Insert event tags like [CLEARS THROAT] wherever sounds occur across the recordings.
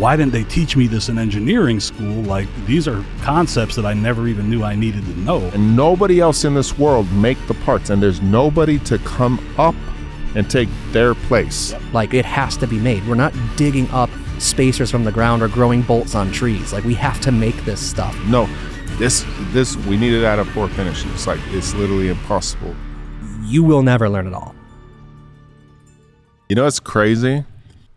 why didn't they teach me this in engineering school? Like these are concepts that I never even knew I needed to know. and nobody else in this world make the parts and there's nobody to come up and take their place Like it has to be made. We're not digging up spacers from the ground or growing bolts on trees. Like we have to make this stuff. no this this we need it at a four finish it's like it's literally impossible You will never learn it all. you know what's crazy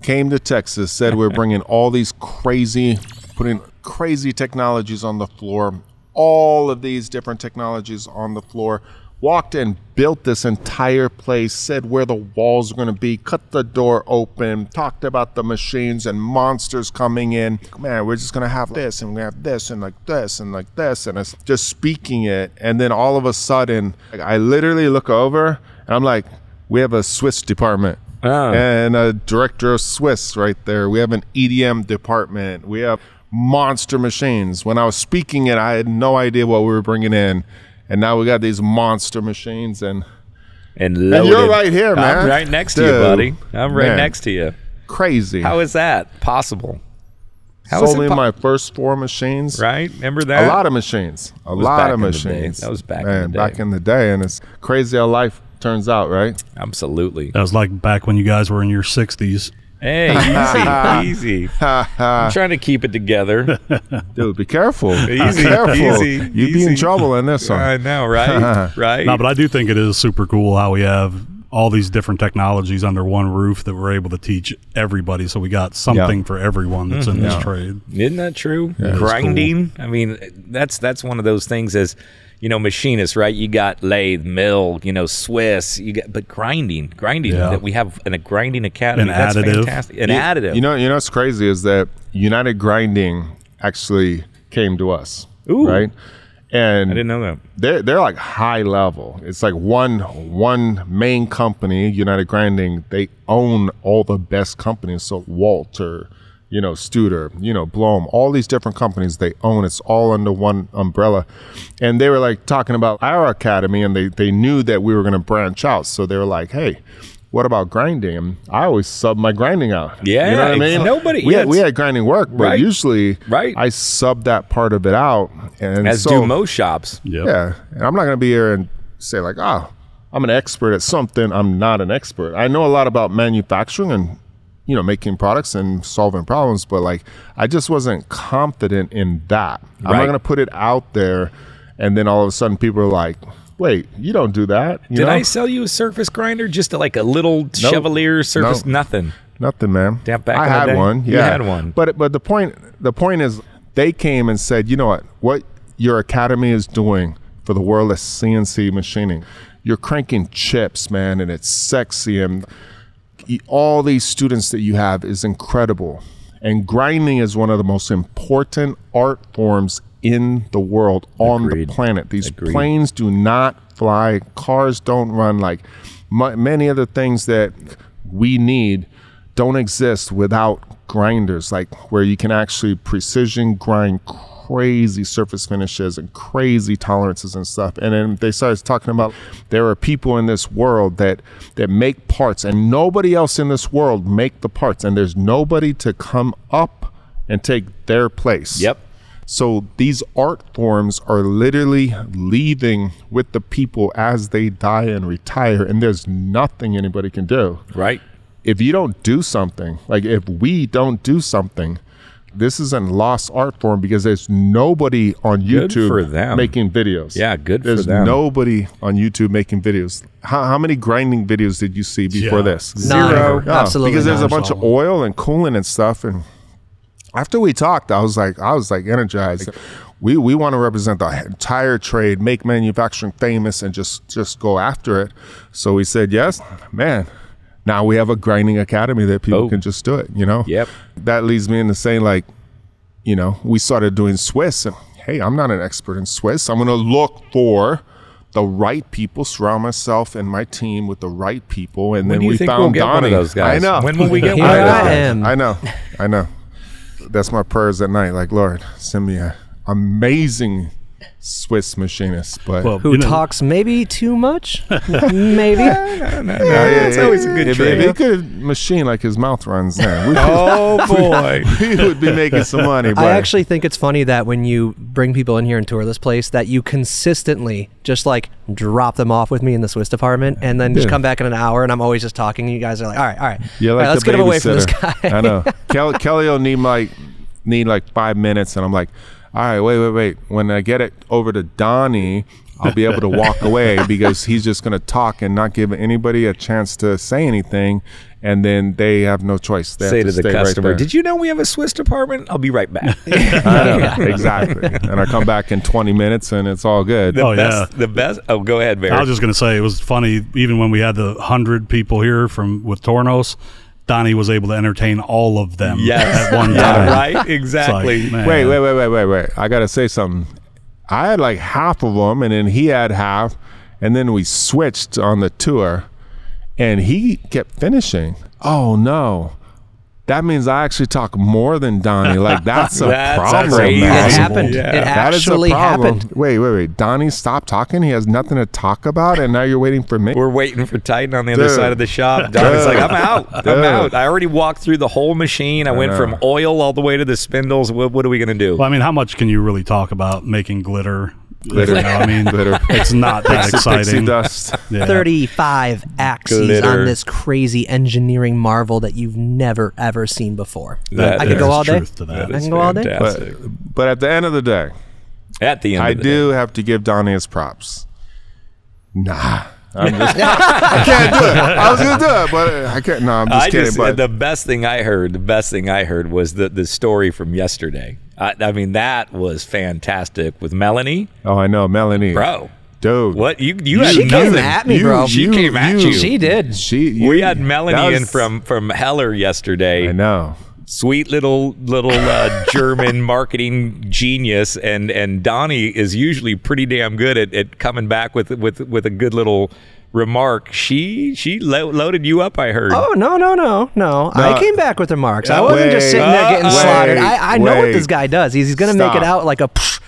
came to texas said we're bringing all these crazy putting crazy technologies on the floor all of these different technologies on the floor walked in built this entire place said where the walls are going to be cut the door open talked about the machines and monsters coming in. Man we're just going to have this and we have this and like this and like this and it's just speaking it. And then all of a sudden i literally look over and i'm like we have a swiss department Oh. and a director of Swiss right there. We have an EDM department. We have monster machines. When I was speaking it, I had no idea what we were bringing in, and now we got these monster machines. And And, and you're right here, man. I'm right next to you, buddy. I'm right man, next to you. Crazy. How is that possible? How Sold me po- my first four machines. right? Remember that? A lot of machines. A lot of in day. machines. That was back in Man, the back in the day, and it's crazy how life turns out, right? Absolutely. That was like back when you guys were in your 60s. Hey, [LAUGHS] easy, easy. I'm trying to keep it together. [LAUGHS] Dude, be careful. be Easy, careful. easy, You'd be in trouble in this one. I know, right? [LAUGHS] Right. No, but I do think it is super cool how we have all these different technologies under one roof that we're able to teach everybody. So we got something for everyone that's in this mm-hmm. trade. Isn't that true? Grinding. I mean, that's that's one of those things as you know, machinists, right? You got lathe, mill, you know, Swiss. You got, but grinding, grinding. Yeah. That we have in a grinding academy. An that's additive. fantastic. An additive. You know, you know what's crazy is that United Grinding actually came to us, Ooh. right? And I didn't know that. they're they're like high level. It's like one one main company, United Grinding. They own all the best companies. So Walter, you know, Studer, you know, Blohm, all these different companies they own. It's all under one umbrella. And they were like talking about our academy, and they they knew that we were going to branch out. So they were like, hey. What about grinding? And I always sub my grinding out. Yeah, you know what I mean. nobody- We yeah, had, we had grinding work, but Right. usually Right. I sub that part of it out. And As so, do most shops. Yep. yeah, and I'm not going to be here and say like, "Ah, I'm an expert at something." I'm not an expert. I know a lot about manufacturing and you know making products and solving problems, but like I just wasn't confident in that. I'm not going to put it out there, and then all of a sudden people are like, "Wait, you don't do that." You Did know? I sell you a surface grinder? Just like a little Chevalier surface? No. Nothing. Nothing, man. Yeah, back I had one. you Yeah, had one. But but the point the point is they came and said, you know what? What your academy is doing for the world is CNC machining. You're cranking chips, man, and it's sexy and all these students that you have is incredible. And grinding is one of the most important art forms in the world on Agreed. the planet. These Agreed. planes do not fly, cars don't run, like mu many other things that we need don't exist without grinders, like where you can actually precision grind crazy surface finishes and crazy tolerances and stuff. And then they started talking about there are people in this world that that make parts and nobody else in this world make the parts and there's nobody to come up and take their place. Yep. So these art forms are literally leaving with the people as they die and retire, and there's nothing anybody can do. Right. If you don't do something, like if we don't do something, this is a lost art form because there's nobody on YouTube for them. making videos. Yeah, good for them. there's nobody on YouTube making videos. How, how many grinding videos did you see before Yeah. this? None. Zero. Yeah, Absolutely because there's a bunch of oil and coolant and stuff and after we talked i was like i was like energized we we want to represent the entire trade make manufacturing famous and just just go after it so we said yes man now we have a grinding academy that people Oh. can just do it you know Yep. that leads me into saying like you know we started doing swiss and hey i'm not an expert in swiss i'm going to look for the right people surround myself and my team with the right people and When then we think found we'll get Donnie. one of those guys? i know When will we get [LAUGHS] Here one of those I guys? I know, I know. That's my prayers at night. Like, Lord, send me a amazing Swiss machinist, but Well, Who you know, talks maybe too much? [LAUGHS] maybe. yeah, it's always a good if, trade. If he could machine like his mouth runs, then we Oh [LAUGHS] boy. he would be making some money. [LAUGHS] But I actually think it's funny that when you bring people in here and tour this place, that you consistently just like drop them off with me in the Swiss department, and then just come back in an hour, and I'm always just talking, and you guys are like, "All right, all right, You're like right, let's get him away from this guy." I know. Kelly, Kelly will need like need like five minutes, and I'm like, all right, wait, wait, wait. When I get it over to Donnie, I'll be able to walk [LAUGHS] away because he's just gonna talk and not give anybody a chance to say anything, and then they have no choice. They Say have to to the stay right customer, there. "Did you know we have a Swiss department? I'll be right back." [LAUGHS] I know, [LAUGHS] exactly. And I come back in 20 minutes, and it's all good. The Oh, best, yeah. The best. Oh, go ahead, Barry. I was just gonna say it was funny. Even when we had the hundred people here from with Tornos, Donnie was able to entertain all of them yes. at one [LAUGHS] Yeah, time. right. It's like, Exactly. Wait, wait, wait, wait, wait, wait. I gotta say something. I had like half of them, and then he had half, and then we switched on the tour, and he kept finishing. Oh no. That means I actually talk more than Donnie. Like [LAUGHS] that's a That's problem, crazy. man. it happened. Yeah. It That is a actually happened. Wait, wait, wait. Donnie stopped talking. He has nothing to talk about, and now you're waiting for me. We're waiting for Titan on the other side of the shop. [LAUGHS] Donnie's like, I'm out. I'm out. I already walked through the whole machine. I, went know. from oil all the way to the spindles. What, what are we going to do? Well, I mean, how much can you really talk about making glitter? Glitter. You know, I mean, Glitter. it's not that Pixie- pixie exciting. dust. Yeah. 35 axes Glitter. on this crazy engineering marvel that you've never ever seen before. That I could go There's all day. truth to that. I can go all day. fantastic. But, but at the end of the day, At the end I of the do have to give Donnie his props. Nah. I'm [LAUGHS] just, I can't do it. I was gonna do it, but I can't. No, I'm just I kidding. just but the best thing I heard, the best thing I heard was the the story from yesterday. I, I mean, that was fantastic with Melanie, oh, I know, Melanie, bro. dude. What you you had She came nothing. at me, bro. She came at you. She did. She. You, we had that Melanie in from from Heller yesterday. I know. Sweet little little uh, [LAUGHS] German marketing genius, and and Donnie is usually pretty damn good at, at coming back with with with a good little remark. She she lo- loaded you up. I heard. Oh no no no no! I came back with remarks. I wasn't just sitting there getting uh, slaughtered. wait, I, I know what this guy does. He's, he's gonna make it out like a. Psh, psh.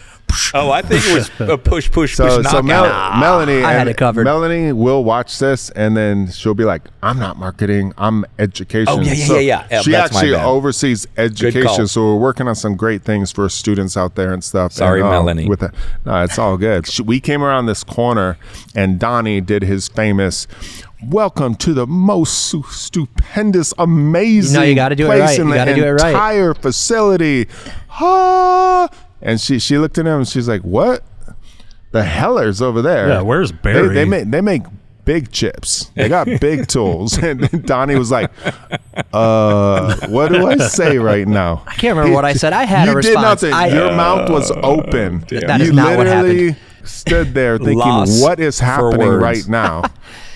Oh, I think it was [LAUGHS] a push push So, push so Mel- knockout. Melanie, I had it covered. Melanie will watch this, and then she'll be like, "I'm not marketing. I'm education." Oh, yeah, yeah, So yeah, yeah. Yeah, She that's actually oversees education, so we're working on some great things for students out there and stuff. Sorry, and, um, Melanie. With it, no, it's all good. She, we came around this corner, and Donnie did his famous. Welcome to the most su- stupendous, amazing No, you gotta do it right. in You the gotta do it right. entire facility. Ah! And she she looked at him and she's like, "What? The Hellers over there? Yeah, where's They, Barry? they make they make big chips. They got big [LAUGHS] tools." [LAUGHS] And then Donnie was like, "Uh, what do I say right now?" I can't remember what I said. I had you a response. did nothing. I, Your mouth was open. That you is not what literally stood there [LAUGHS] thinking, Loss "What is happening right now?"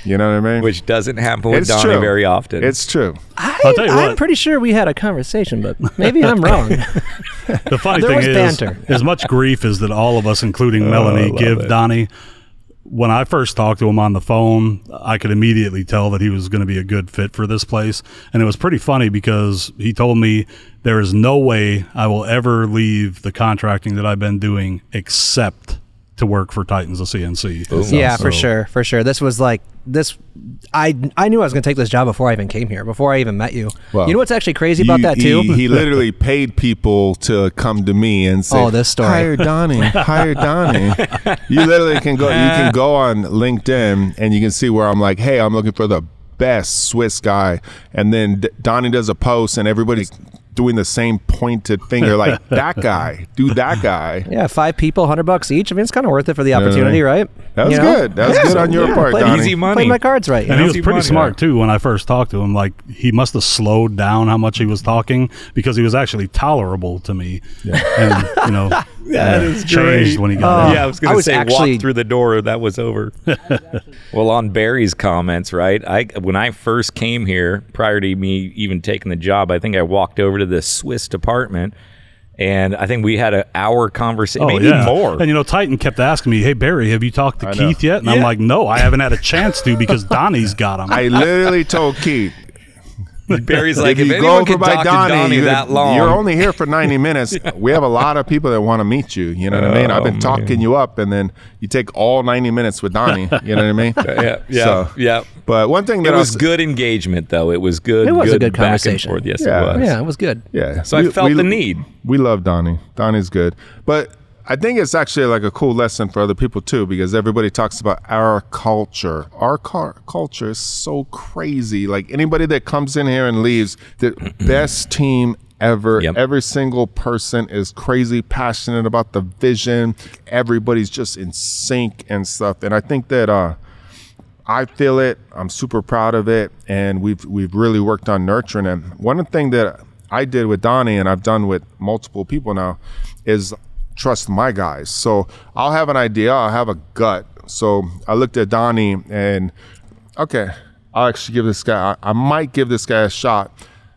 You know what I mean? which doesn't happen with it's Donnie true. very often. It's true. I, I'll tell you I'm pretty sure we had a conversation, but maybe I'm [LAUGHS] wrong. The funny There thing was is, banter. as much grief as that all of us, including oh, Melanie, give Donnie. When I first talked to him on the phone, I could immediately tell that he was going to be a good fit for this place. And it was pretty funny because he told me there is no way I will ever leave the contracting that I've been doing except to work for Titans of CNC. yeah, for sure, for sure. This was like this. I I knew I was gonna take this job before I even came here, before I even met you. Well, you know what's actually crazy about You- that too? He, he [LAUGHS] literally paid people to come to me and say, Oh, this story. Hire Donnie, hire Donnie." [LAUGHS] you literally can go. You can go on LinkedIn and you can see where I'm like, "Hey, I'm looking for the best Swiss guy," and then D- Donnie does a post and everybody's doing the same pointed finger, like [LAUGHS] that guy, do that guy. yeah, five people, hundred bucks each. I mean, it's kind of worth it for the opportunity, right? That was You know? good. That was Yeah, good so, on your yeah, part, played- Donnie. Easy money. Played my cards right. And know? he was Easy pretty money. smart too when I first talked to him. Like he must have slowed down how much he was talking because he was actually tolerable to me. And you know, [LAUGHS] [LAUGHS] That is changed great. when he got Oh. yeah, I was going to say actually- walk through the door. That was over. [LAUGHS] well, on Barry's comments, right? I when I first came here, prior to me even taking the job, I think I walked over to the Swiss department, and I think we had an hour conversation, Oh maybe yeah, more. And you know, Titan kept asking me, "Hey Barry, have you talked to know. Keith yet?" And I'm like, "No, I haven't had a chance to because [LAUGHS] Donnie's got him." I literally told Keith, Barry's like, if, you go can talk to Donnie you're, that long, you're only here for 90 [LAUGHS] minutes. We have a lot of people that want to meet you. You know what I mean? I've Oh, been talking you up, and then you take all 90 minutes with Donnie. [LAUGHS] You know what I mean? yeah, yeah, So- yeah. But one thing that It I was good engagement, though. It was good. It was a good back and conversation. forth. Yes, Yeah. it was. Yeah, it was good. Yeah. So I felt the need. We love Donnie. Donnie's good. But I think it's actually like a cool lesson for other people too, because everybody talks about our culture. Our car- culture is so crazy. Like anybody that comes in here and leaves, the [CLEARS THROAT] best team ever. Yep. Every single person is crazy passionate about the vision. Everybody's just in sync and stuff. And I think that uh I feel it. I'm super proud of it, and we've we've really worked on nurturing it. One thing that I did with Donnie, and I've done with multiple people now, is trust my guys. So I'll have an idea, I'll have a gut. So I looked at Donnie, and okay, I'll actually give this guy. I, I might give this guy a shot.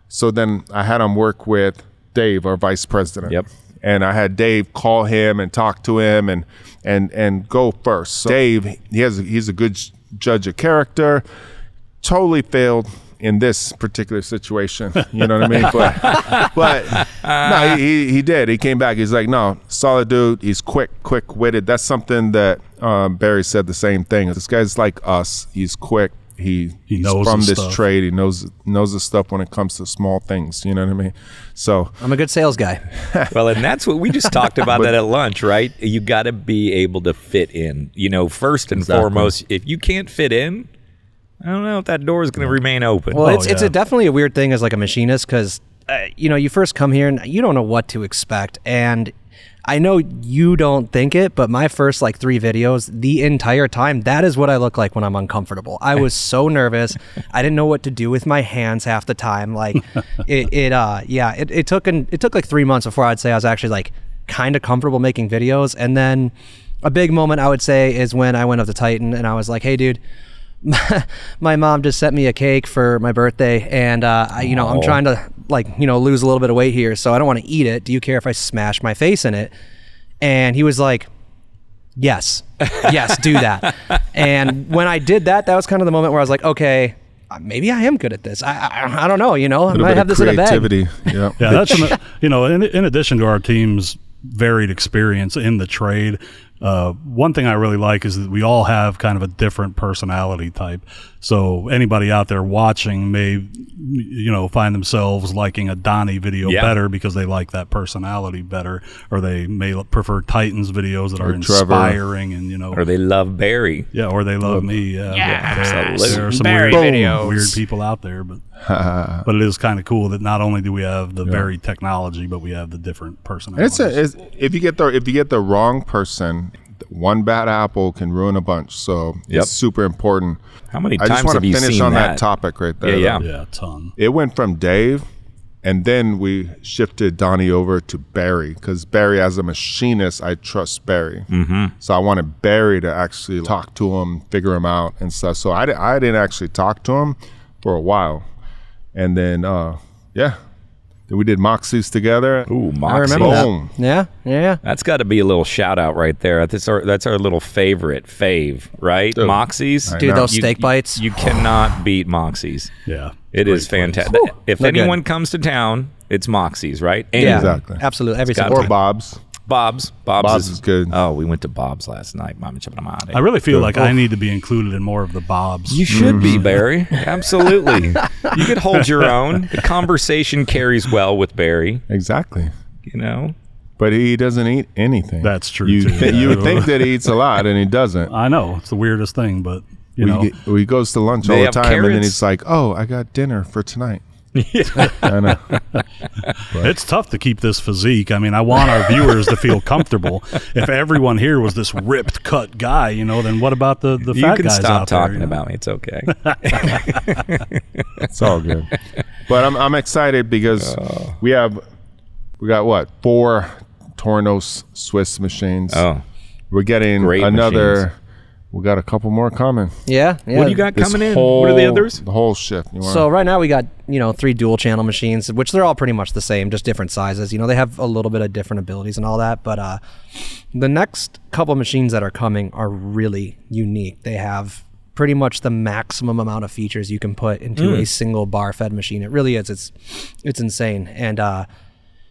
So then I had him work with Dave, our vice president Yep. and I had Dave call him and talk to him and and and go first. So Dave, he has he's a good judge of character. Totally failed in this particular situation. You know what I mean? But [LAUGHS] but no, he, he he did. He came back. He's like, no, solid dude. He's quick, quick witted. That's something that um, Barry said the same thing. This guy's like us. He's quick. He, He he's knows from this stuff. trade. He knows knows the stuff when it comes to small things. You know what I mean? So I'm a good sales guy. [LAUGHS] Well, and that's what we just talked about that at lunch, right? You got to be able to fit in. You know, first and Exactly. foremost, if you can't fit in, I don't know if that door is going to remain open. Well, Oh, it's it's a definitely a weird thing as like a machinist because uh, you know you first come here and you don't know what to expect, and I know you don't think it, but my first like three videos, the entire time, that is what I look like when I'm uncomfortable. I was so [LAUGHS] nervous. I didn't know what to do with my hands half the time. Like [LAUGHS] it, it uh, yeah, it, it took an, it took like three months before I'd say I was actually like kind of comfortable making videos, and then a big moment I would say is when I went up to Titan and I was like, hey, dude [LAUGHS] my mom just sent me a cake for my birthday and uh, I, you know i'm Oh. trying to like you know lose a little bit of weight here so i don't want to eat it. Do you care if i smash my face in it? And he was like yes. Yes do that. [LAUGHS] And when i did that that was kind of the moment where i was like okay uh, maybe i am good at this. I i, I don't know you know? I might have of this in a bag. creativity. Yeah. Yeah, that's an, [LAUGHS] you know, in, in addition to our team's varied experience in the trade, uh, one thing I really like is that we all have kind of a different personality type. So anybody out there watching may, you know, find themselves liking a Donnie video Yeah. better because they like that personality better, or they may prefer Titans videos that are Trevor. inspiring and you know, or they love Barry. yeah, or they love me. Yeah, There- There are some Barry weird, videos. weird people out there, but [LAUGHS] but it is kind of cool that not only do we have the very technology, but we have the different And personalities. it's, a, it's if you get the if you get the wrong person, one bad apple can ruin a bunch. So Yep. it's super important. How many I just want have to finish on that? that? topic right there. Yeah, though. yeah. yeah, a ton. It went from Dave, and then we shifted Donnie over to Barry because Barry, as a machinist, I trust Barry. Mm-hmm. So I wanted Barry to actually talk to him, figure him out, and stuff. So I, I didn't actually talk to him for a while, and then uh, yeah, then we did Moxies together. Ooh, i remember Boom. that yeah yeah yeah That's got to be a little shout out right there. That's our that's our little favorite fave, right? Dude, Moxies. I dude know. those You- steak bites You cannot beat Moxies. Yeah, It is fantastic. If They're good. anyone comes to town, it's Moxies, right? yeah Exactly. absolutely every got single Or. Bob's. Bob's. Bob's, Bob's is good. Oh, we went to Bob's last night. Mama Chapamade. I really feel like Oh. I need to be included in more of the Bobs. You should be, mm-hmm. Barry. [LAUGHS] Absolutely. you could hold your [LAUGHS] own. The conversation carries well with Barry, Exactly. you know? But he doesn't eat anything. That's true, You, too. thi- [LAUGHS] you would think that he eats a lot, and he doesn't. I know it's the weirdest thing, but you we, know, get- we goes to lunch They all the have time, and then carrots. he's like, "Oh, I got dinner for tonight." [LAUGHS] I know. it's tough to keep this physique. I mean, I want our viewers to feel comfortable. If everyone here was this ripped, cut guy, you know, then what about the the You fat can guys stop out there, talking you know? about me. It's okay. It's all good. But I'm I'm excited because we have we got what four Tornos Swiss machines. oh. We're getting Great another. machines. We got a couple more coming. yeah yeah What do you got This coming in? What are the others? The whole shift. You want So right now we got you know three dual channel machines, which they're all pretty much the same, just different sizes. You know they have a little bit of different abilities and all that. But uh, the next couple machines that are coming are really unique. They have pretty much the maximum amount of features you can put into a single bar fed machine. It really is. It's it's insane. And uh,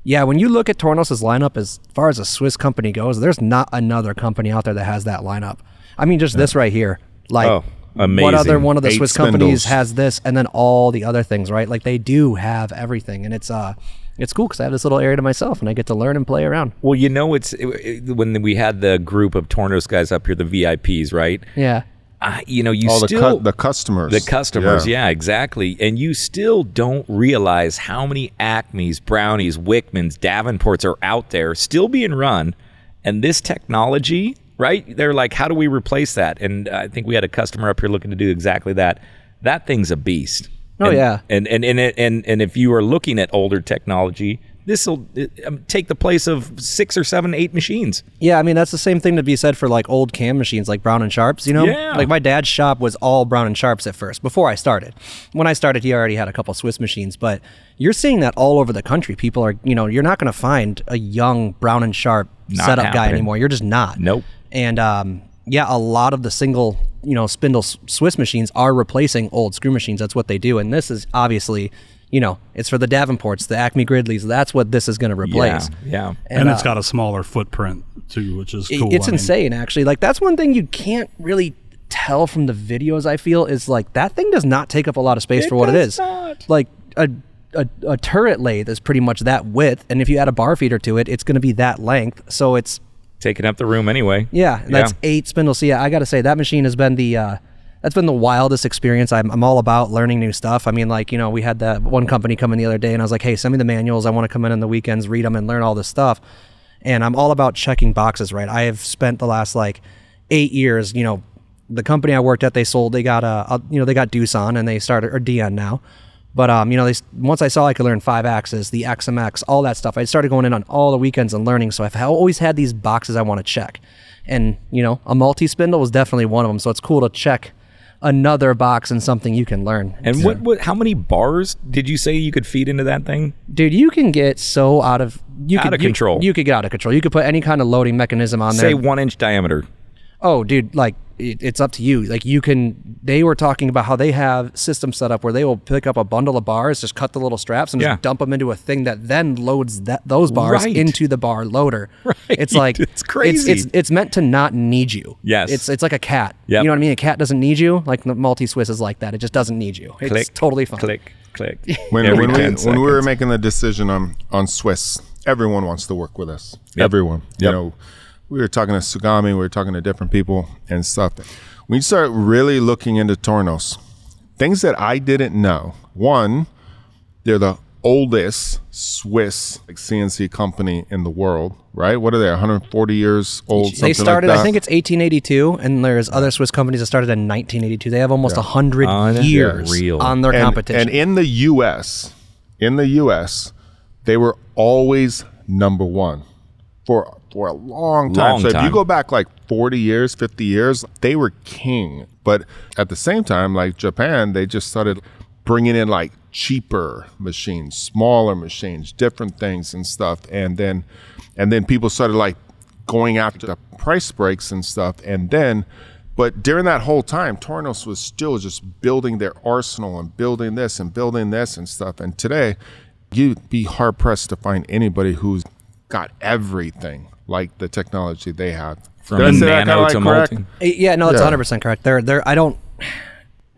yeah, when you look at Tornos' lineup as far as a Swiss company goes, there's not another company out there that has that lineup. I mean, just this right here. Like, Oh, what other one of the Eight Swiss companies has this, and then all the other things, right? Like they do have everything, and it's uh, it's cool because I have this little area to myself, and I get to learn and play around. Well, you know, it's it, it- when we had the group of Tornos guys up here, the VIPs, right? Yeah. Uh, you know, you All the still cu- the customers. the customers, yeah. exactly. And you still don't realize how many Acme's, Brownies, Wickmans, Davenports are out there still being run. And this technology, right? They're like, how do we replace that? And I think we had a customer up here looking to do exactly that. That thing's a beast. Oh, And- yeah. And and and and and if you are looking at older technology, this will um, take the place of six or seven, eight machines. Yeah, I mean that's the same thing to be said for like old cam machines like Brown and Sharps, you know? Yeah. Like my dad's shop was all Brown and Sharps at first before I started. When I started, he already had a couple Swiss machines, but you're seeing that all over the country. People are, you know, you're not going to find a young Brown and Sharp Not setup guy anymore. You're just not. Nope. And um yeah, a lot of the single, you know, spindle Swiss machines are replacing old screw machines. That's what they do. And this is obviously, you know, it's for the Davenports, the Acme Gridleys. That's what this is going to replace. Yeah. Yeah. and, uh, it's got a smaller footprint too, which is cool. It's I mean, insane, actually. Like that's one thing you can't really tell from the videos. I feel is like that thing does not take up a lot of space for what it does is. not. Like a, a a turret lathe is pretty much that width, and if you add a bar feeder to it, it's going to be that length. So it's Taking up the room anyway. yeah, and that's eight spindles. So yeah, I got to say that machine has been the uh, that's been the wildest experience. I'm I'm all about learning new stuff. I mean, like you know, we had that one company come in the other day, and I was like, hey, send me the manuals. I want to come in on the weekends, read them, and learn all this stuff. And I'm all about checking boxes. Right, I have spent the last like eight years, you know. The company I worked at, they sold. They got a, a you know, they got Doosan, and they started or DN now. But um, you know, they once I saw I could learn five axis, the XMX, all that stuff. I started going in on all the weekends and learning. So I've always had these boxes I want to check, and you know, a multi spindle was definitely one of them. So it's cool to check another box and something you can learn. And what, what? How many bars did you say you could feed into that thing? Dude, you can get so out of you Out could, of you- control. You, could get out of control. You could put any kind of loading mechanism on Say there. Say one inch diameter. oh dude like it's up to you like you can they were talking about how they have systems set up where they will pick up a bundle of bars just cut the little straps and Yeah. just dump them into a thing that then loads that those bars Right. into the bar loader [LAUGHS] Right. it's like [LAUGHS] It's crazy. it's, it's meant to not need you Yes. it's it's like a cat Yep. you know what i mean a cat doesn't need you like the multi-swiss is like that it just doesn't need you it's Click. totally fine Click. Click. [LAUGHS] when, when, we, 10 when we were making the decision on on Swiss, everyone wants to work with us. Yep. Everyone. You know, we were talking to Tsugami, we were talking to different people and stuff. When you start really looking into Tornos, things that I didn't know. One, they're the oldest Swiss like, CNC company in the world, right? What are they? 140 years old. they something started Like that? i think it's 1882 and there's other swiss companies that started in 1982 they have almost a 100 Unreal. years on their and, competition And in the U.S., in the U.S., they were always number one for for a long time. Long so if you go back like 40 years, 50 years, they were king. But at the same time, like Japan, they just started bringing in like cheaper machines, smaller machines, different things and stuff. And then and then people started like going after the price breaks and stuff. And then but during that whole time, Tornos was still just building their arsenal and building this and building this and stuff. And today, you'd be hard pressed to find anybody who's got everything like the technology they have. From Did I say nano kinda, to like, correct? multi. Uh, Yeah, no, it's Yeah. 100% correct. They're, they're, I don't,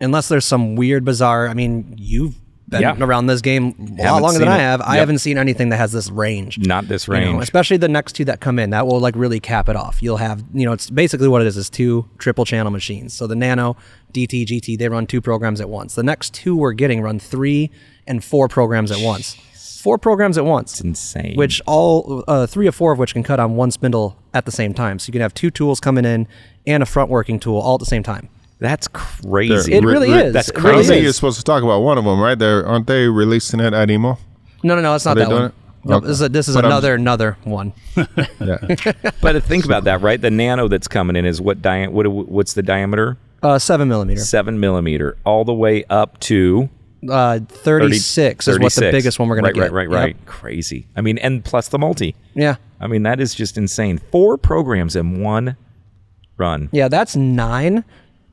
unless there's some weird, bizarre, I mean, you've been Yeah. around this game a lot Haven't longer than seen I it. have. I haven't seen anything that has this range. Not this you know, range. especially the next two that come in. That will like really cap it off. You'll have, you know, it's basically what it is is two triple channel machines. So the Nano, DT, GT, they run two programs at once. The next two we're getting run three and four programs at once. Four programs at once. insane. Which all uh, three or four of which can cut on one spindle at the same time. So you can have two tools coming in and a front working tool all at the same time. That's crazy. It really is. That's It really I crazy. think you're supposed to talk about one of them, right? They're, aren't they releasing it at EMO? No, no, no, it's not they that doing one. it? Nope, Okay. this is, a, this is But I'm- another another one. [LAUGHS] [LAUGHS] But think about that, right? The nano that's coming in is what dia- what what's the diameter? Uh, seven millimeter. Seven millimeter, all the way up to Uh, 36 is what the biggest one we're going right, to get. Right, right, right, Crazy. I mean, and plus the multi. Yeah. I mean, that is just insane. Four programs in one run. Yeah. That's nine.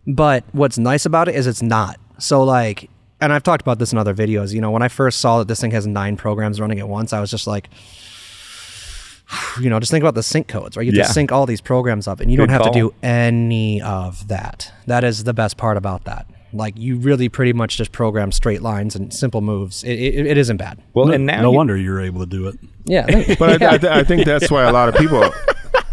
But what's nice about it is it's not. So like, and I've talked about this in other videos. You know, when I first saw that this thing has nine programs running at once, I was just like, [SIGHS] you know, just think about the sync codes, right? You Yeah. just sync all these programs up, and you don't have call. to do any of that. That is the best part about that. Like you really pretty much just program straight lines and simple moves. It, it, it isn't bad. Well, no, and now no you- wonder you're able to do it. Yeah. [LAUGHS] thank- But I, I, th- I think that's why a lot of people. [LAUGHS]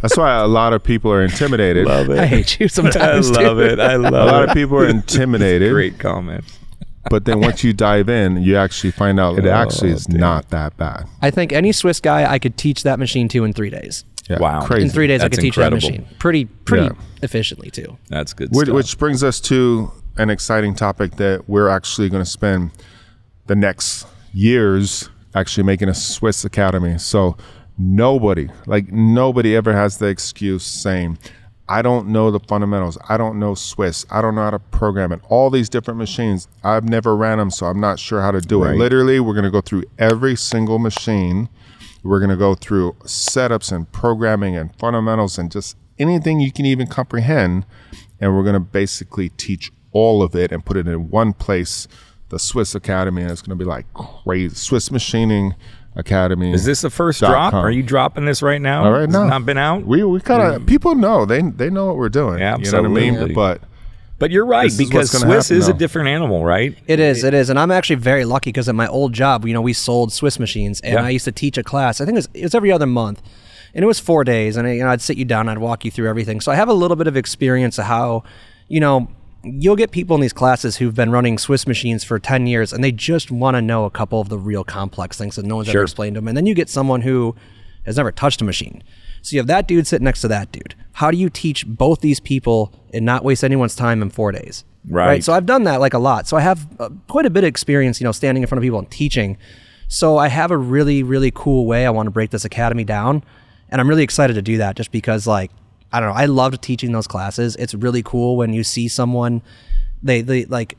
That's why a lot of people are intimidated. love it. I hate you sometimes. [LAUGHS] I love it. I A love it. A lot it. of people are intimidated. Great comment. But then once you dive in, you actually find out it oh, actually is not that bad. I think any Swiss guy I could teach that machine to in three days. Yeah, Wow. Crazy. In three days, I could teach incredible. that machine pretty pretty Yeah. efficiently too. That's good Which, stuff. which brings us to an exciting topic that we're actually going to spend the next years actually making a Swiss Academy. So nobody, like nobody ever has the excuse saying, I don't know the fundamentals. I don't know Swiss. I don't know how to program it. All these different machines, I've never ran them, so I'm not sure how to do it. Literally, we're going to go through every single machine. We're going to go through setups and programming and fundamentals and just anything you can even comprehend. And we're going to basically teach all of it and put it in one place, the Swiss Academy. And it's going to be like crazy. Swiss Machining Academy. Is this the first drop? com. Are you dropping this right now? All right, Has no. it not been out? We, we kind of, mm. people know. They, they know what we're doing. Yeah, You know what I mean? absolutely. But but you're right This because what's gonna Swiss happen is a different animal, right? It is, it is, and I'm actually very lucky because at my old job, you know, we sold Swiss machines, and Yeah. I used to teach a class. I think it was, it was every other month, and it was four days, and you know, I'd sit you down, I'd walk you through everything. So I have a little bit of experience of how, you know, you'll get people in these classes who've been running Swiss machines for ten years, and they just want to know a couple of the real complex things that no one's ever explained to them, and then you get someone who has never touched a machine. So you have that dude sitting next to that dude. How do you teach both these people and not waste anyone's time in four days? Right. So I've done that like a lot. So I have uh, quite a bit of experience, you know, standing in front of people and teaching. So I have a really, really cool way I want to break this academy down. And I'm really excited to do that just because, like, I don't know, I loved teaching those classes. It's really cool when you see someone, they, they like,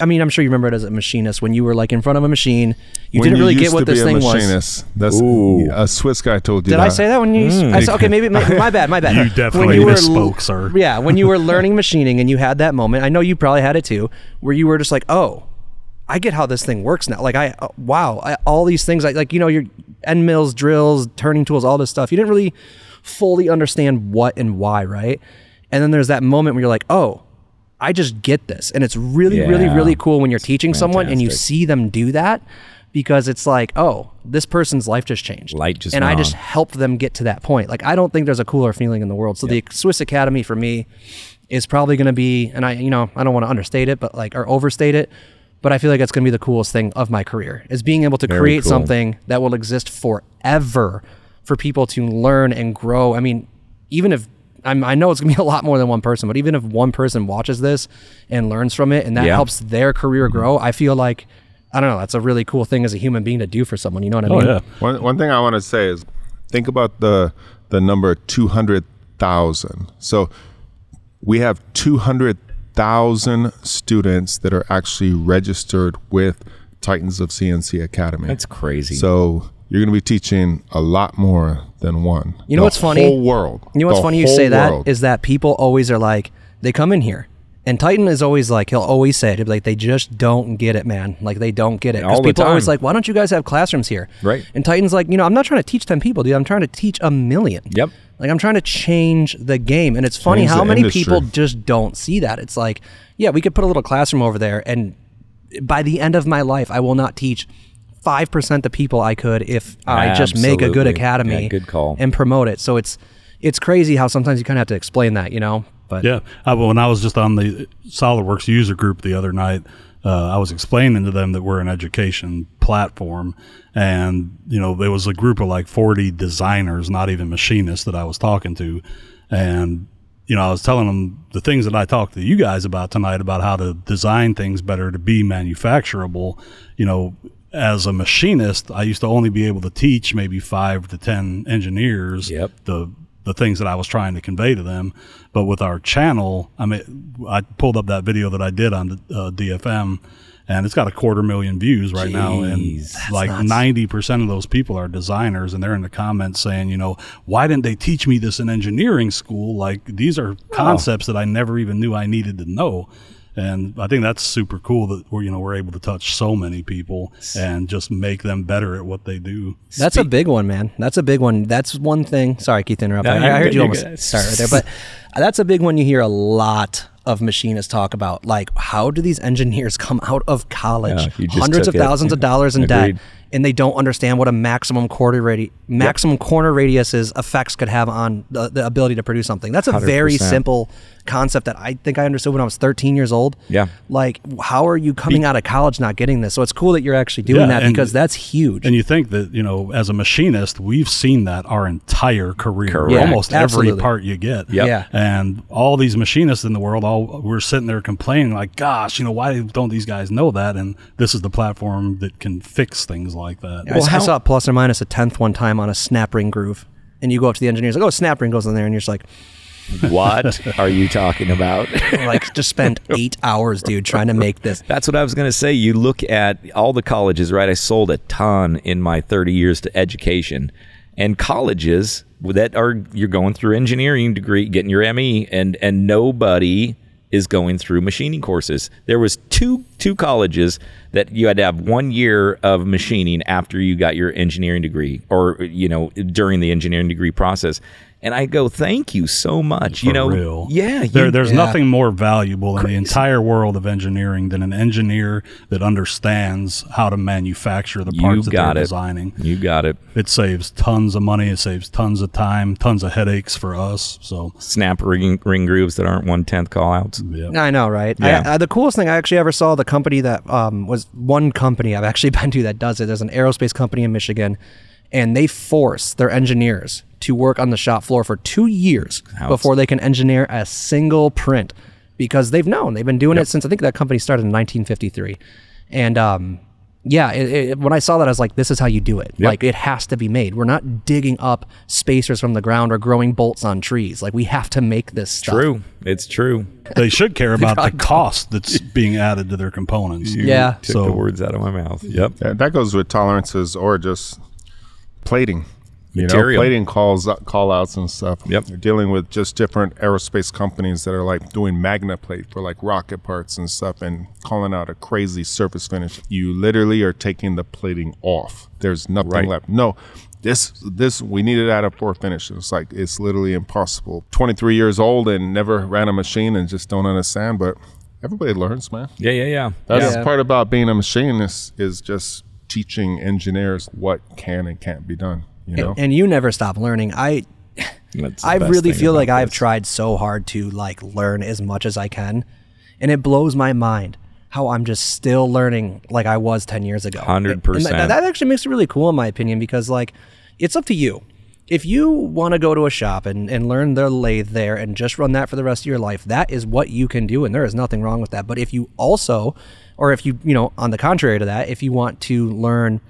I mean, I'm sure you remember it as a machinist when you were like in front of a machine. You when didn't really used get what this be a thing was. That's Ooh. a Swiss guy told you Did that. I say that when you? I said, okay, maybe, maybe my bad, my bad. [LAUGHS] You definitely misspoke, sir. Yeah, when you were [LAUGHS] learning machining and you had that moment, I know you probably had it too, where you were just like, oh, I get how this thing works now. Like I, uh, wow, I, all these things, like like you know, your end mills, drills, turning tools, all this stuff. You didn't really fully understand what and why, right? And then there's that moment where you're like, oh. I just get this. And it's really, really, Yeah. really cool when you're teaching someone and you see them do that because it's like, oh, this person's life just changed. Light just and I just helped them get to that point. Like I don't think there's a cooler feeling in the world. So the Swiss Academy for me is probably going to be, and I, you know, I don't want to understate it, but like or overstate it, but I feel like it's going to be the coolest thing of my career is being able to Very create cool. something that will exist forever for people to learn and grow. I mean, even if I'm, I know it's gonna be a lot more than one person, but even if one person watches this and learns from it, and that Yeah. helps their career grow, I feel like I don't know. That's a really cool thing as a human being to do for someone. You know what I Oh mean? yeah. One one thing I want to say is think about the the number two hundred thousand. So we have two hundred thousand students that are actually registered with Titans of CNC Academy. That's crazy. So you're going to be teaching a lot more than one. You know The what's funny? Whole world. You know what's funny you say that world. is that people always are like they come in here and Titan is always like he'll always say it he'll be like they just don't get it man like they don't get it because the people are always time. like why don't you guys have classrooms here Right. and Titan's like you know I'm not trying to teach ten people dude I'm trying to teach a million Yep. like I'm trying to change the game and it's funny Change how many industry. people just don't see that it's like yeah we could put a little classroom over there and by the end of my life I will not teach. Five percent the people I could if I just make a good academy Yeah, good call. and promote it. So it's it's crazy how sometimes you kind of have to explain that, you know. But Yeah. I, when I was just on the SolidWorks user group the other night, uh, I was explaining to them that we're an education platform. And, you know, there was a group of like 40 designers, not even machinists, that I was talking to. And, you know, I was telling them the things that I talked to you guys about tonight about how to design things better to be manufacturable. You know, as a machinist, I used to only be able to teach maybe five to 10 engineers Yep. the the things that I was trying to convey to them. But with our channel, I mean, I pulled up that video that I did on uh, DFM, and it's got a quarter million views right now and Jeez. like 90% of those people are designers and they're in the comments saying you know why didn't they teach me this in engineering school like these are concepts that i never even knew i needed to know and i think that's super cool that we're you know we're able to touch so many people and just make them better at what they do That's a big one, man. That's a big one. That's one thing. Sorry, Keith, interrupt. No, I, I heard good, you almost good. start right there, but uh, that's a big one. You hear a lot of machinists talk about, like, how do these engineers [LAUGHS] come out of college, Yeah, hundreds of it. thousands of dollars in [LAUGHS] Agreed. debt, and they don't understand what a maximum quarter radi- maximum corner radius's effects could have on the, the ability to produce something. That's a very 100%. simple concept that I think I understood when I was 13 years old. Yeah. Like, how are you coming out of college not getting this? So it's cool that you're actually doing Yeah, that because that's huge. And you think that, you know, as a machinist, we've seen that our entire career. Correct. Almost Absolutely. every part you get. Yep. Yeah. And all these machinists in the world, all we're sitting there complaining, like, gosh, you know, why don't these guys know that? And this is the platform that can fix things like that. I, I saw plus or minus a tenth one time on a snap ring groove, and you go up to the engineers like, "Oh, snap ring goes in there," and you're just like, What are you talking about? [LAUGHS] "Like, just spend [LAUGHS] eight hours, dude, trying to make this." That's what I was going to say. You look at all the colleges, right? I sold a ton in my 30 years to education. And colleges that are you're going through engineering degree, getting your ME and and nobody is going through machining courses. There was two two colleges that you had to have 1 year of machining after you got your engineering degree or you know during the engineering degree process. And I go, "Thank you so much." you know, real. yeah, There, you- there's yeah. nothing more valuable in the entire world of engineering than an engineer that understands how to manufacture the you parts that got they're it. designing. You got it. It saves tons of money. It saves tons of time, tons of headaches for us. So, snap ring, ring grooves that aren't one tenth call outs. yeah. I know, right? Yeah. I, I, the coolest thing I actually ever saw the company that um, was one company I've actually [LAUGHS] been to that does it. There's an aerospace company in Michigan, and they force their engineers to work on the shop floor for two years Outs. before they can engineer a single print because they've known they've been doing it since I think that company started in 1953, and um, yeah, it, it, when I saw that, I was like, this is how you do it. Like, it has to be made. We're not digging up spacers from the ground or growing bolts on trees. Like, we have to make this stuff. True. It's true. They should care [LAUGHS] about the cost that's being added to their components. Yeah. Took So- the words out of my mouth. Yep. Yeah, that goes with tolerances or just plating. You Material. know, plating calls call outs and stuff. Yep. You're dealing with just different aerospace companies that are like doing magna plate for like rocket parts and stuff and calling out a crazy surface finish. You literally are taking the plating off. There's nothing Right. left. No. This this we needed out of four finish. It's like it's literally impossible. Twenty three years old and never ran a machine and just don't understand, but everybody learns, man. Yeah, yeah, yeah. That's Yeah. part about being a machinist is just teaching engineers what can and can't be done. You know, and you never stop learning. I [LAUGHS] I really feel about like I've tried so hard to like learn as much as I can, and it blows my mind how I'm just still learning like I was ten years ago. 100%. That, that actually makes it really cool in my opinion because like it's up to you. If you want to go to a shop and, and learn the lathe there and just run that for the rest of your life, that is what you can do, and there is nothing wrong with that. But if you also, or if you, you know, on the contrary to that, if you want to learn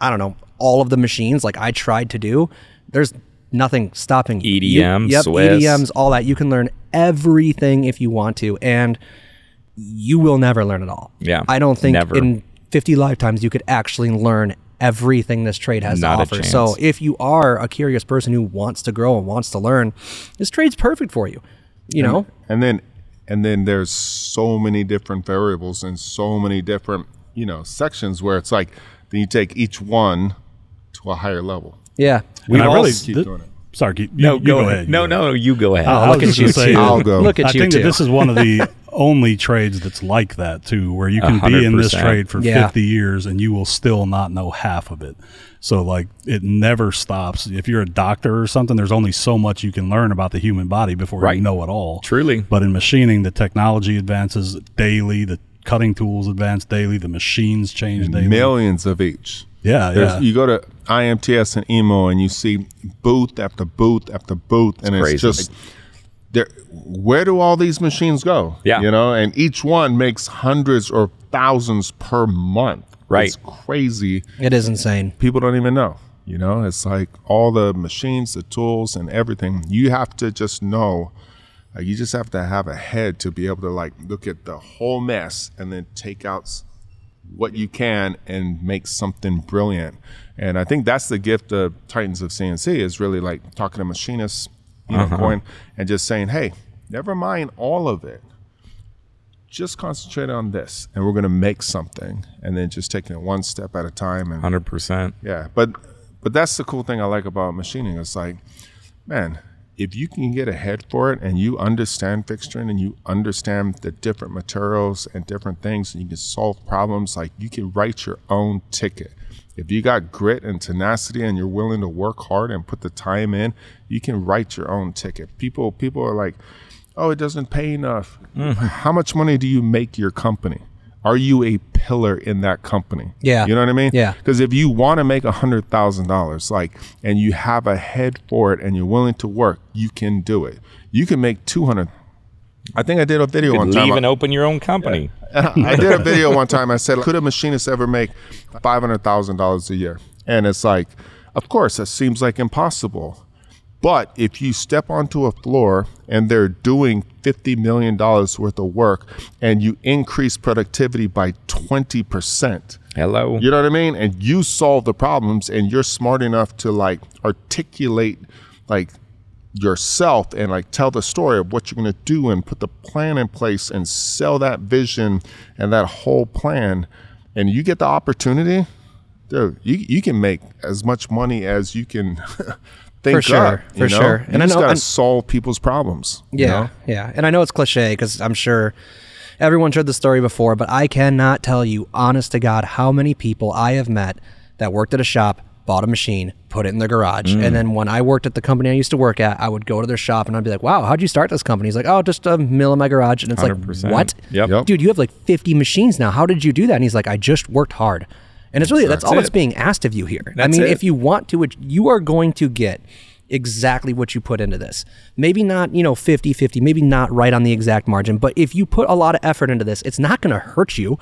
I don't know, all of the machines like I tried to do, there's nothing stopping you. You- EDM, yep, Swiss. EDMs, all that. You can learn everything if you want to, and you will never learn it all. Yeah, I don't think never. in 50 lifetimes you could actually learn everything this trade has Not to offer. So if you are a curious person who wants to grow and wants to learn, this trade's perfect for you. You know? and then and then there's so many different variables and so many different you know sections where it's like then you take each one to a higher level. Yeah. And I all really, keep thi- doing it. Sorry, you, No, you go, go ahead. you No, no, you go ahead. Oh, look at you. Say, I'll go. Look at I you I think two. that this is one of the [LAUGHS] only trades that's like that too, where you can A be in this trade for Yeah. 50 years and you will still not know half of it. So like it never stops. If you're a doctor or something, there's only so much you can learn about the human body before Right. you know it all. Truly. But in machining, the technology advances daily, the cutting tools advance daily, the machines change daily. Millions of each. Yeah, There's, yeah. You go to IMTS and EMO and you see booth after booth after booth, and it's, crazy. just there. Where do all these machines go? Yeah. you know, and each one makes hundreds or thousands per month. Right. it's crazy. It is insane. People don't even know. You know, it's like all the machines, the tools, and everything. You have to just know Like you just have to have a head to be able to like look at the whole mess and then take out s- what you can and make something brilliant. And I think that's the gift of Titans of CNC is really like talking to machinists, you know, uh-huh. going and just saying, hey, never mind all of it. Just concentrate on this, and we're going to make something, and then just taking it one step at a time. And Hundred percent. yeah, but but that's the cool thing I like about machining. It's like, man, if you can get ahead for it and you understand fixturing and you understand the different materials and different things, and you can solve problems, like you can write your own ticket. If you got grit and tenacity and you're willing to work hard and put the time in, you can write your own ticket. People people are like, "Oh, it doesn't pay enough." Mm. How much money do you make your company? Are you a pillar in that company? Yeah. You know what I mean? Yeah. Because if you want to make a hundred thousand dollars, like, and you have a head for it, and you're willing to work, you can do it. You can make two hundred. I think I did a video one time. Leave and open your own company. I did a video one time. I said, could a machinist ever make five hundred thousand dollars a year? And it's like, of course, that seems like impossible. But if you step onto a floor and they're doing fifty million dollars worth of work, and you increase productivity by twenty percent, Hello. you know what I mean? And you solve the problems and you're smart enough to like articulate like yourself and like tell the story of what you're going to do and put the plan in place and sell that vision and that whole plan and you get the opportunity dude you, you can make as much money as you can [LAUGHS] think For sure, you for know? sure. you And I just know- got to and- solve people's problems you Yeah, know? yeah. And I know it's cliche because I'm sure everyone's heard the story before, but I cannot tell you, honest to God, how many people I have met that worked at a shop, bought a machine, put it in their garage, Mm. and then when I worked at the company I used to work at, I would go to their shop and I'd be like, "Wow, how'd you start this company?" He's like, "Oh, just a mill in my garage," and it's 100%. like, "What? Yep. Yep. dude, you have like 50 machines now. How did you do that?" And he's like, "I just worked hard." And it's really that's, all it. that's being asked of you here. I mean, it. if you want to, you are going to get exactly what you put into this. Maybe not, you know, 50 50, maybe not right on the exact margin, but if you put a lot of effort into this, it's not going to hurt you.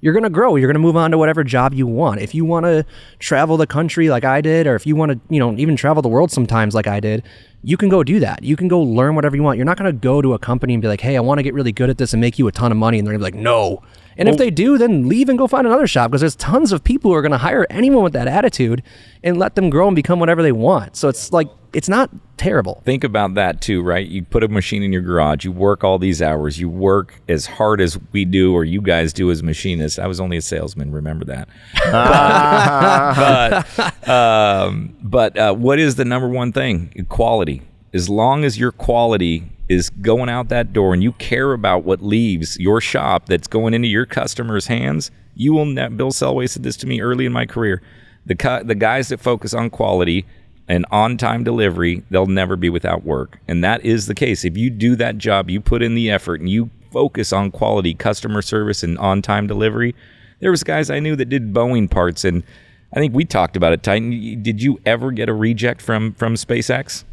You're going to grow. You're going to move on to whatever job you want. If you want to travel the country like I did, or if you want to, you know, even travel the world sometimes like I did, you can go do that. You can go learn whatever you want. You're not going to go to a company and be like, hey, I want to get really good at this and make you a ton of money. And they're going to be like, no. And if they do, then leave and go find another shop because there's tons of people who are going to hire anyone with that attitude and let them grow and become whatever they want. So it's like, it's not terrible. Think about that too, right? You put a machine in your garage, you work all these hours, you work as hard as we do or you guys do as machinists. I was only a salesman, remember that. [LAUGHS] but um, but uh, what is the number one thing? Quality. As long as your quality is going out that door and you care about what leaves your shop that's going into your customers' hands, you will. Ne- Bill Selway said this to me early in my career. The cu- the guys that focus on quality and on time delivery, they'll never be without work. And that is the case. If you do that job, you put in the effort and you focus on quality, customer service, and on time delivery. There was guys I knew that did Boeing parts, and I think we talked about it. Titan, did you ever get a reject from from SpaceX?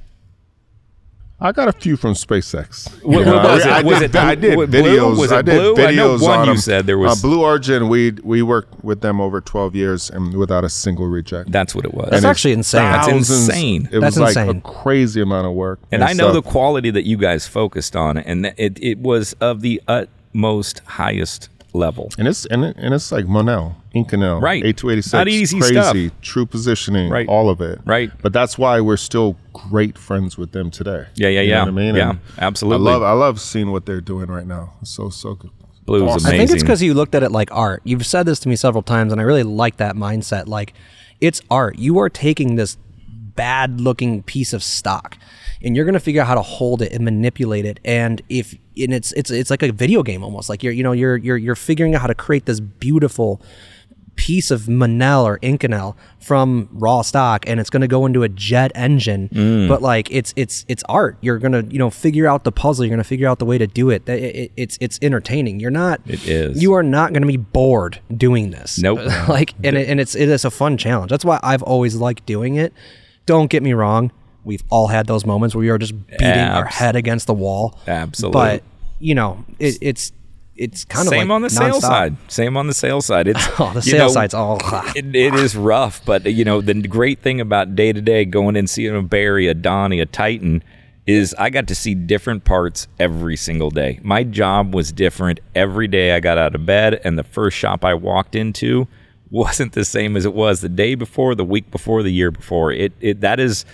I got a few from SpaceX. What- what was I, it? I Was did, it I did blue? videos. Was it I did blue? I know videos one on you them. said there was- uh, Blue Origin. We we worked with them over twelve years and without a single reject. That's what it was. That's And it's actually insane. That's insane. It That's was like insane. a crazy amount of work. and I know so- the quality that you guys focused on, and it, it was of the utmost highest level. and it's and, it, and it's like Monel, Inconel, Right. eight two eighty six, Not easy crazy, stuff. true positioning, Right. all of it, Right. But that's why we're still great friends with them today. Yeah, yeah, You know yeah. what I mean, Yeah, And absolutely. I love I love seeing what they're doing right now. It's so so good. Blue was Awesome. amazing. I think it's because you looked at it like art. You've said this to me several times, and I really like that mindset. Like, it's art. You are taking this bad looking piece of stock, and you're gonna figure out how to hold it and manipulate it. And if and it's it's it's like a video game almost. Like you're you know you're you're you're figuring out how to create this beautiful piece of Monel or Inconel from raw stock and it's going to go into a jet engine Mm. but like it's it's it's art you're going to you know figure out the puzzle you're going to figure out the way to do it. It- it- it's it's entertaining you're not It is. you are not going to be bored doing this Nope. [LAUGHS] like and it, and it's it is a fun challenge that's why I've always liked doing it don't get me wrong we've all had those moments where we are just beating our head against the wall Absolutely. but you know it, it's it's kind of Same like on the sales side. Same on the sales side. It's [LAUGHS] Oh, the sales know, side's all. [LAUGHS] it, it is rough, but you know the great thing about day to day going and seeing a Barry, a Donnie, a Titan, is I got to see different parts every single day. My job was different every day I got out of bed, and the first shop I walked into wasn't the same as it was the day before, the week before, the year before. It, it that is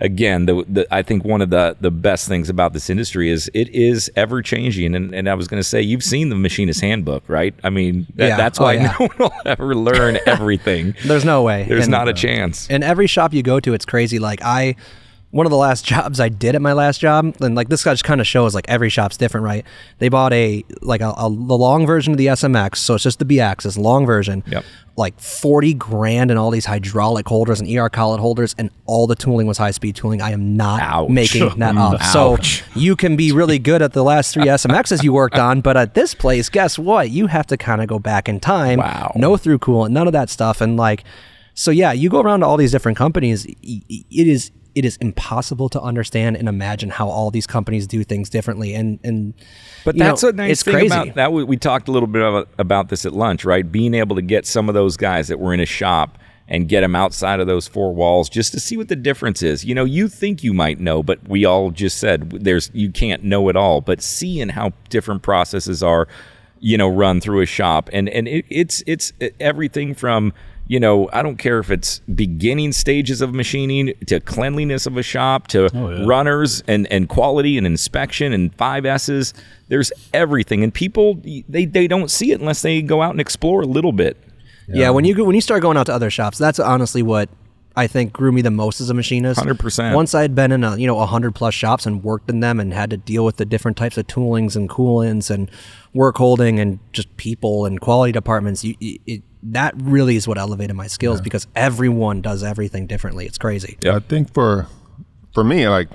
again the, the I think one of the the best things about this industry is it is ever changing. And, and I was going to say you've seen the machinist handbook, right? I mean that, Yeah. that's Oh, why yeah. no one will ever learn [LAUGHS] everything. There's no way. There's And- not a chance. And every shop you go to, it's crazy. Like I, one of the last jobs I did at my last job, and like this guy just kind of shows like every shop's different, right? They bought a like a, a the long version of the SMX, so it's just the B axis long version. Yep. Like forty grand and all these hydraulic holders and ER collet holders, and all the tooling was high speed tooling. I am not Ouch. making [LAUGHS] that up. So you can be really good at the last three SMXs you worked on, but at this place, guess what? You have to kind of go back in time. Wow. No through coolant, none of that stuff, and like. So yeah, you go around to all these different companies. It is it is impossible to understand and imagine how all these companies do things differently. And and But you know, that's a nice it's thing crazy. about that. We, we talked a little bit about, about this at lunch, right? Being able to get some of those guys that were in a shop and get them outside of those four walls just to see what the difference is. You know, you think you might know, but we all just said there's you can't know it all. But seeing how different processes are, you know, run through a shop, and and it, it's it's everything from you know, I don't care if it's beginning stages of machining to cleanliness of a shop to oh, yeah. runners and, and quality and inspection and five S's. There's everything. And people, they, they don't see it unless they go out and explore a little bit. Yeah. when you go, when you start going out to other shops, that's honestly what I think grew me the most as a machinist. 100%. Once I had been in a you know a hundred plus shops and worked in them and had to deal with the different types of toolings and coolants and work holding and just people and quality departments, you, you- it, that really is what elevated my skills because everyone does everything differently. It's crazy. Yeah, I think for for me, like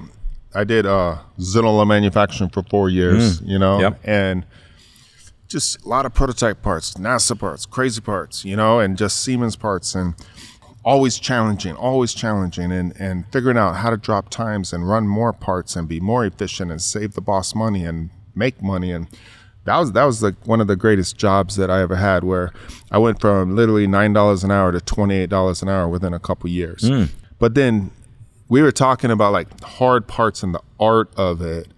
I did uh Zenola manufacturing for four years, you know, Yep. and just a lot of prototype parts, NASA parts, crazy parts, you know, and just Siemens parts and always challenging, always challenging and, and figuring out how to drop times and run more parts and be more efficient and save the boss money and make money and that was that was like one of the greatest jobs that I ever had where I went from literally nine dollars an hour to twenty eight dollars an hour within a couple years. Hmm. But then we were talking about like hard parts and the art of it.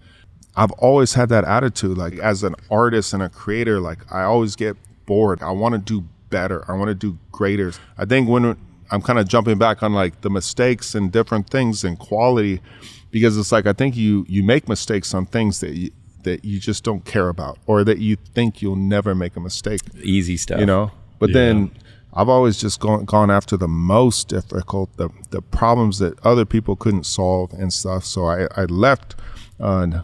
I've always had that attitude. Like as an artist and a creator, like I always get bored. I want to do better. I want to do greater. I think when I'm kind of jumping back on like the mistakes and different things and quality, because it's like I think you you make mistakes on things that you that you just don't care about or that you think you'll never make a mistake. Easy stuff. you know? But then i've always just gone, gone after the most difficult the, the problems that other people couldn't solve and stuff. So i, I left uh,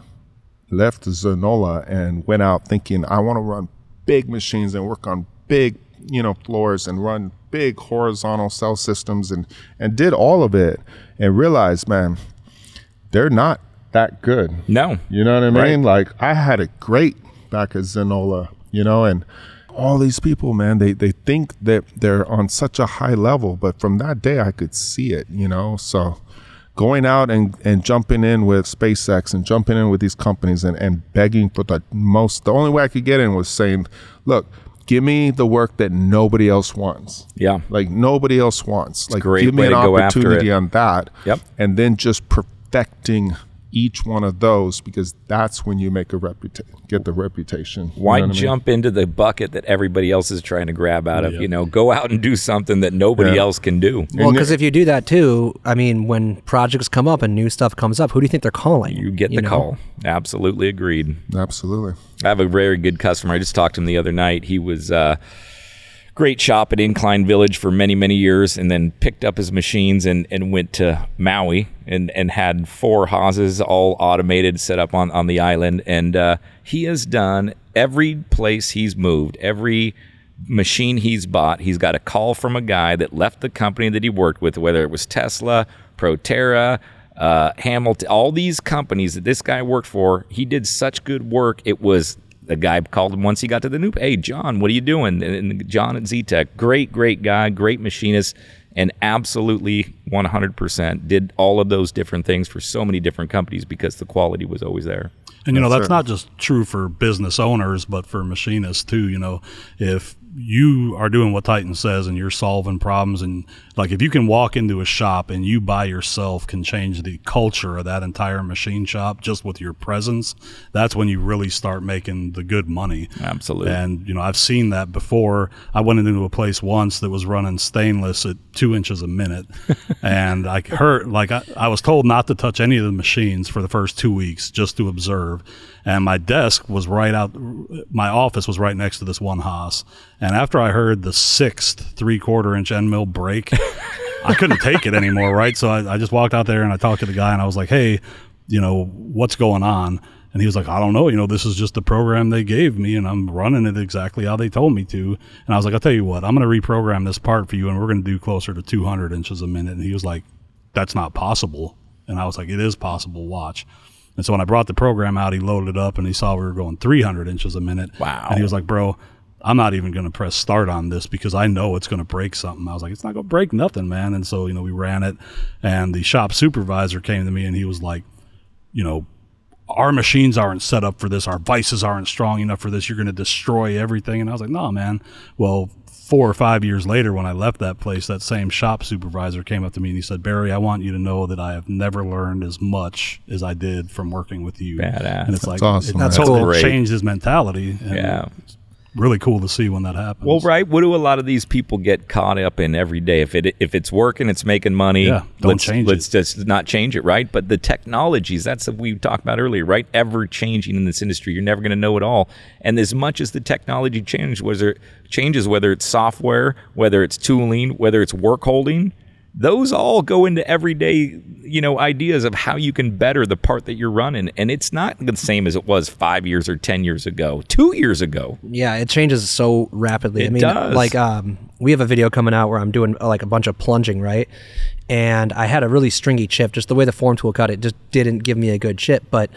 left zenola and went out thinking i want to run big machines and work on big you know floors and run big horizontal cell systems and and did all of it and realized man they're not that good No. you know what I Right. mean? Like I had it great back at Zenola, you know, and all these people, man, they they think that they're on such a high level, but from that day I could see it, you know. So going out and, and jumping in with SpaceX and jumping in with these companies and, and begging for the most the only way I could get in was saying, Look, give me the work that nobody else wants. Yeah. Like nobody else wants. like great give me an opportunity on that. Yep. And then just perfecting each one of those because that's when you make a reputation, get the reputation. You Why know what I mean? jump into the bucket that everybody else is trying to grab out of? You know, go out and do something that nobody Yeah. else can do. Well, because if you do that too, I mean, when projects come up and new stuff comes up, who do you think they're calling? You get the know? call. Absolutely agreed. Absolutely. I have a very good customer. I just talked to him the other night. He was uh, great shop at Incline Village for many, many years, and then picked up his machines and, and went to Maui and, and had four houses all automated, set up on, on the island. And uh, he has done every place he's moved, every machine he's bought. He's got a call from a guy that left the company that he worked with, whether it was Tesla, Proterra, uh, Hamilton, all these companies that this guy worked for. He did such good work. It was the guy called him once he got to the Noop. Hey, John, what are you doing? And, and John at ZTech, great, great guy, great machinist, and absolutely 100% did all of those different things for so many different companies because the quality was always there. And you know that's sir. not just true for business owners, but for machinists too. You know, if you are doing what Titan says and you're solving problems and like if you can walk into a shop and you by yourself can change the culture of that entire machine shop just with your presence, that's when you really start making the good money. Absolutely. And you know, I've seen that before. I went into a place once that was running stainless at two inches a minute, [LAUGHS] and I heard like I, I was told not to touch any of the machines for the first two weeks just to observe. And my desk was right out. My office was right next to this one Haas. And after I heard the sixth three quarter inch end mill break, [LAUGHS] I couldn't take it anymore. Right. So I, I just walked out there and I talked to the guy and I was like, Hey, you know, what's going on? And he was like, I don't know. You know, this is just the program they gave me, and I'm running it exactly how they told me to. And I was like, I'll tell you what, I'm going to reprogram this part for you, and we're going to do closer to 200 inches a minute. And he was like, That's not possible. And I was like, It is possible. Watch. And so when I brought the program out, he loaded it up and he saw we were going 300 inches a minute. Wow. And he was like, Bro, I'm not even going to press start on this because I know it's going to break something. I was like, It's not going to break nothing, man. And so, you know, we ran it, and the shop supervisor came to me and he was like, You know, our machines aren't set up for this. Our vices aren't strong enough for this. You're going to destroy everything. And I was like, no, man. Well, four or five years later, when I left that place, that same shop supervisor came up to me and he said, Barry, I want you to know that I have never learned as much as I did from working with you. Badass. And it's like, awesome, it man. totally That's great. changed his mentality. And Yeah. Really cool to see when that happens. Well, right. What do a lot of these people get caught up in every day? If it if it's working, it's making money. Yeah, don't let's, change Let's it. just not change it, right? But the technologies that's what we talked about earlier, right? Ever changing in this industry. You're never going to know it all. And as much as the technology change, whether changes, whether it's software, whether it's tooling, whether it's work holding. Those all go into everyday, you know, ideas of how you can better the part that you're running, and it's not the same as it was five years or ten years ago, two years ago. Yeah, it changes so rapidly. I It mean, does. like um, we have a video coming out where I'm doing uh, like a bunch of plunging, right? And I had a really stringy chip. Just the way the form tool cut it just didn't give me a good chip. But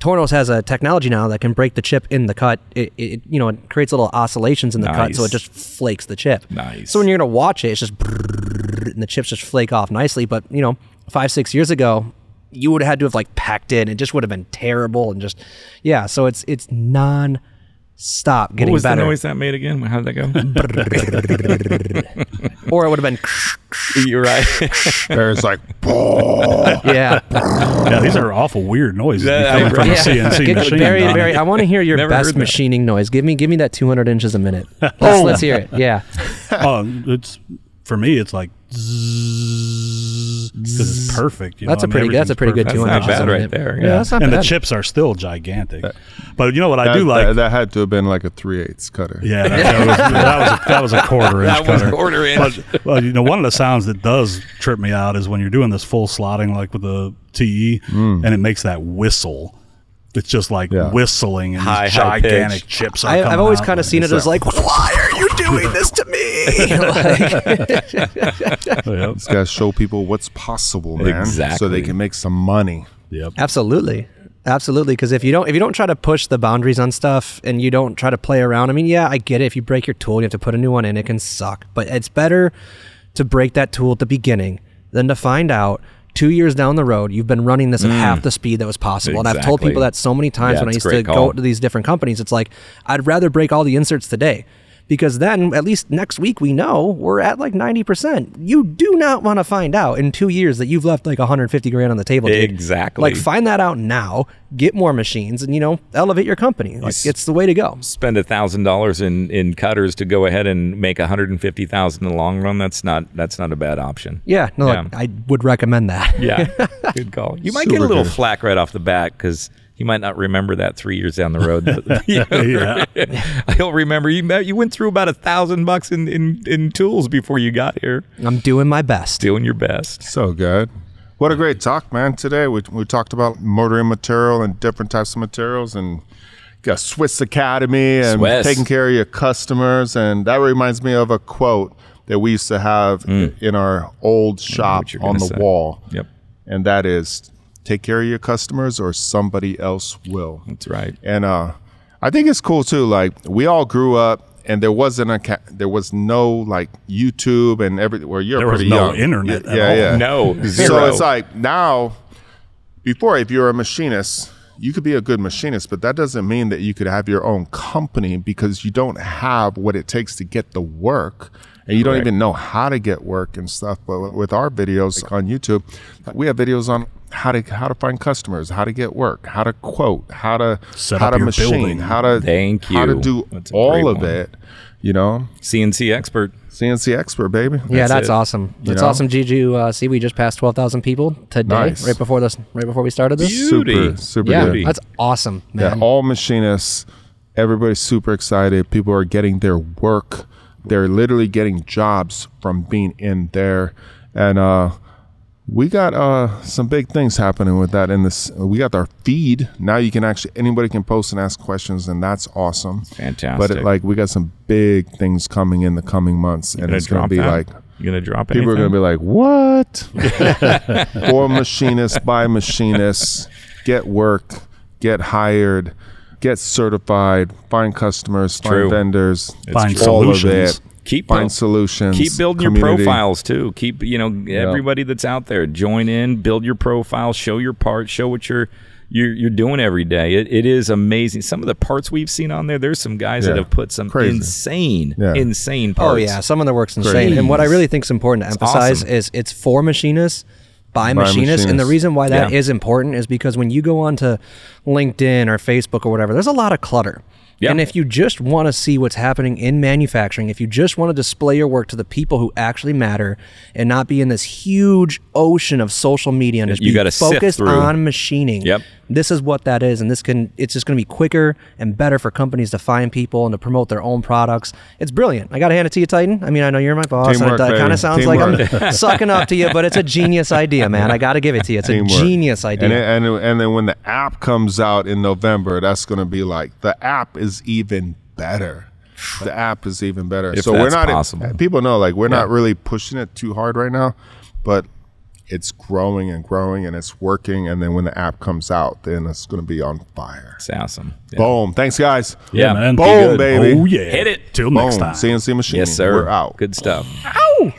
Tornos has a technology now that can break the chip in the cut. It, it you know it creates little oscillations in the cut, so it just flakes the chip. Nice. So when you're gonna watch it, it's just and the chips just flake off nicely. But you know, five six years ago, you would have had to have like packed in. It just would have been terrible and just yeah. So it's it's non stop getting what was better. the noise that made again? How did that go? or it would have been You're right. [LAUGHS] There's like, yeah. yeah, these are awful weird noises Yeah, coming from a yeah. CNC Get- machine. Barry, Donnie. Barry, I want to hear your Never best heard that. machining noise. Give me, give me that 200 inches a minute. Let's, Oh. let's hear it. Yeah. oh, [LAUGHS] it's for me. It's like because it's perfect. You That's know? a I mean, pretty good- that's a pretty good everything's 200 not bad right minute. there, Yeah, yeah. that's not and bad. the chips are still gigantic. But you know what I that, do like? that, that had to have been like a 3 8 cutter. yeah, [LAUGHS] that, that was, that was a, that was a quarter inch That was cutter. quarter inch. But well, you know, one of the sounds that does trip me out is when you're doing this full slotting, like with the TE, mm. and it makes that whistle. It's just like Yeah. whistling and High, these high gigantic pitch. chips. Are I, I've always kind of seen it as like, why [LAUGHS] are you doing this to me? [LAUGHS] Like, Yep. Just gotta show people what's possible, man. So they can make some money. Yep. Absolutely. Absolutely. Because if you don't if you don't try to push the boundaries on stuff and you don't try to play around, I mean, yeah, I get it. If you break your tool, you have to put a new one in. It can suck, but it's better to break that tool at the beginning than to find out two years down the road you've been running this at half the speed that was possible. And I've told Mm. People that so many times Yeah, when I used to great go to these different companies. It's like I'd rather break all the inserts today. Because then, at least next week, we know we're at like 90%. You do not want to find out in two years that you've left like 150 grand on the table. dude. Exactly. Like find that out now, get more machines, and you know elevate your company. Like s- it's the way to go. Spend a thousand dollars in in cutters to go ahead and make a hundred and fifty thousand in the long run. That's not that's not a bad option. Yeah, no, Yeah. Like, I would recommend that. Yeah, [LAUGHS] good call. You might get a little good. flack right off the bat because he might not remember that three years down the road. [LAUGHS] [LAUGHS] Yeah. He'll [LAUGHS] remember you. You went through about a thousand bucks in, in in tools before you got here. I'm doing my best. Doing your best. So good. What a great talk, man. Today we, we talked about motoring material and different types of materials and got Swiss Academy and Swiss. taking care of your customers. And that reminds me of a quote that we used to have mm. in our old shop on the say. wall. Yep, And that is take care of your customers or somebody else will. that's right. And uh, I think it's cool too. Like we all grew up, and there wasn't a ca- there was no like YouTube and everything. Where you're There was pretty no young. internet Yeah, at yeah, all. yeah. No, So it's like now, before if you're a machinist, you could be a good machinist, but that doesn't mean that you could have your own company because you don't have what it takes to get the work. And you don't Correct. even know how to get work and stuff. But with our videos on YouTube, we have videos on how to how to find customers, how to get work, how to quote, how to Set how up to your machine, building. how to Thank how to do That's a great all of one. it. You know, CNC expert. CNC expert, baby. Yeah, That's that's it. awesome. That's know? awesome. Did you uh, see? We just passed twelve thousand people today, Nice. right before this, right before we started this. Beauty. super, super Yeah, good. that's awesome, Yeah, man. all machinists, everybody's super excited. People are getting their work. They're literally getting jobs from being in there. And uh we got uh some big things happening with that in this we got our feed. Now you can actually anybody can post and ask questions and that's awesome. Fantastic. But it, like we got some big things coming in the coming months and Gonna it's going to be that? like you're gonna drop People are going to be like, "What?" [LAUGHS] [LAUGHS] For machinists, by machinists, get work, get hired, get certified, find customers, True. find vendors, Find all solutions. of. Keep find build- solutions. Keep building your profiles too. Keep you know everybody that's out there join in, build your profile, show your parts, show what you're you're, you're doing every day. It, it is amazing. Some of the parts we've seen on there. There's some guys that have put some Crazy. insane, Yeah. insane oh, parts. Oh yeah, some of the work's insane. And what I really think is important to emphasize awesome. is it's for machinists by, By machinists. And the reason why that is Yeah. important is because when you go onto LinkedIn or Facebook or whatever, there's a lot of clutter. Yeah. And if you just want to see what's happening in manufacturing, if you just want to display your work to the people who actually matter and not be in this huge ocean of social media and just You be focused on machining. Yep. This is what that is and this can it's just going to be quicker and better for companies to find people and to promote their own products. It's brilliant. I got to hand it to you Titan. I mean, I know you're my boss Teamwork, and it, kind of sounds like I'm [LAUGHS] sucking up to you, but it's a genius idea, man. I got to give it to you. It's a genius idea. And, then- and and then when the app comes out in November, that's going to be like the app is even better. The app is even better. If so we're not possible. people know like we're not really pushing it too hard right now, but it's growing and growing and it's working. And then when the app comes out, then it's going to be on fire. It's awesome. Yeah. Boom! Thanks, guys. Yeah, man. Boom, baby. Oh yeah. Hit it. Till Boom! next time. CNC machine. Yes, sir. We're out. Good stuff. Ow!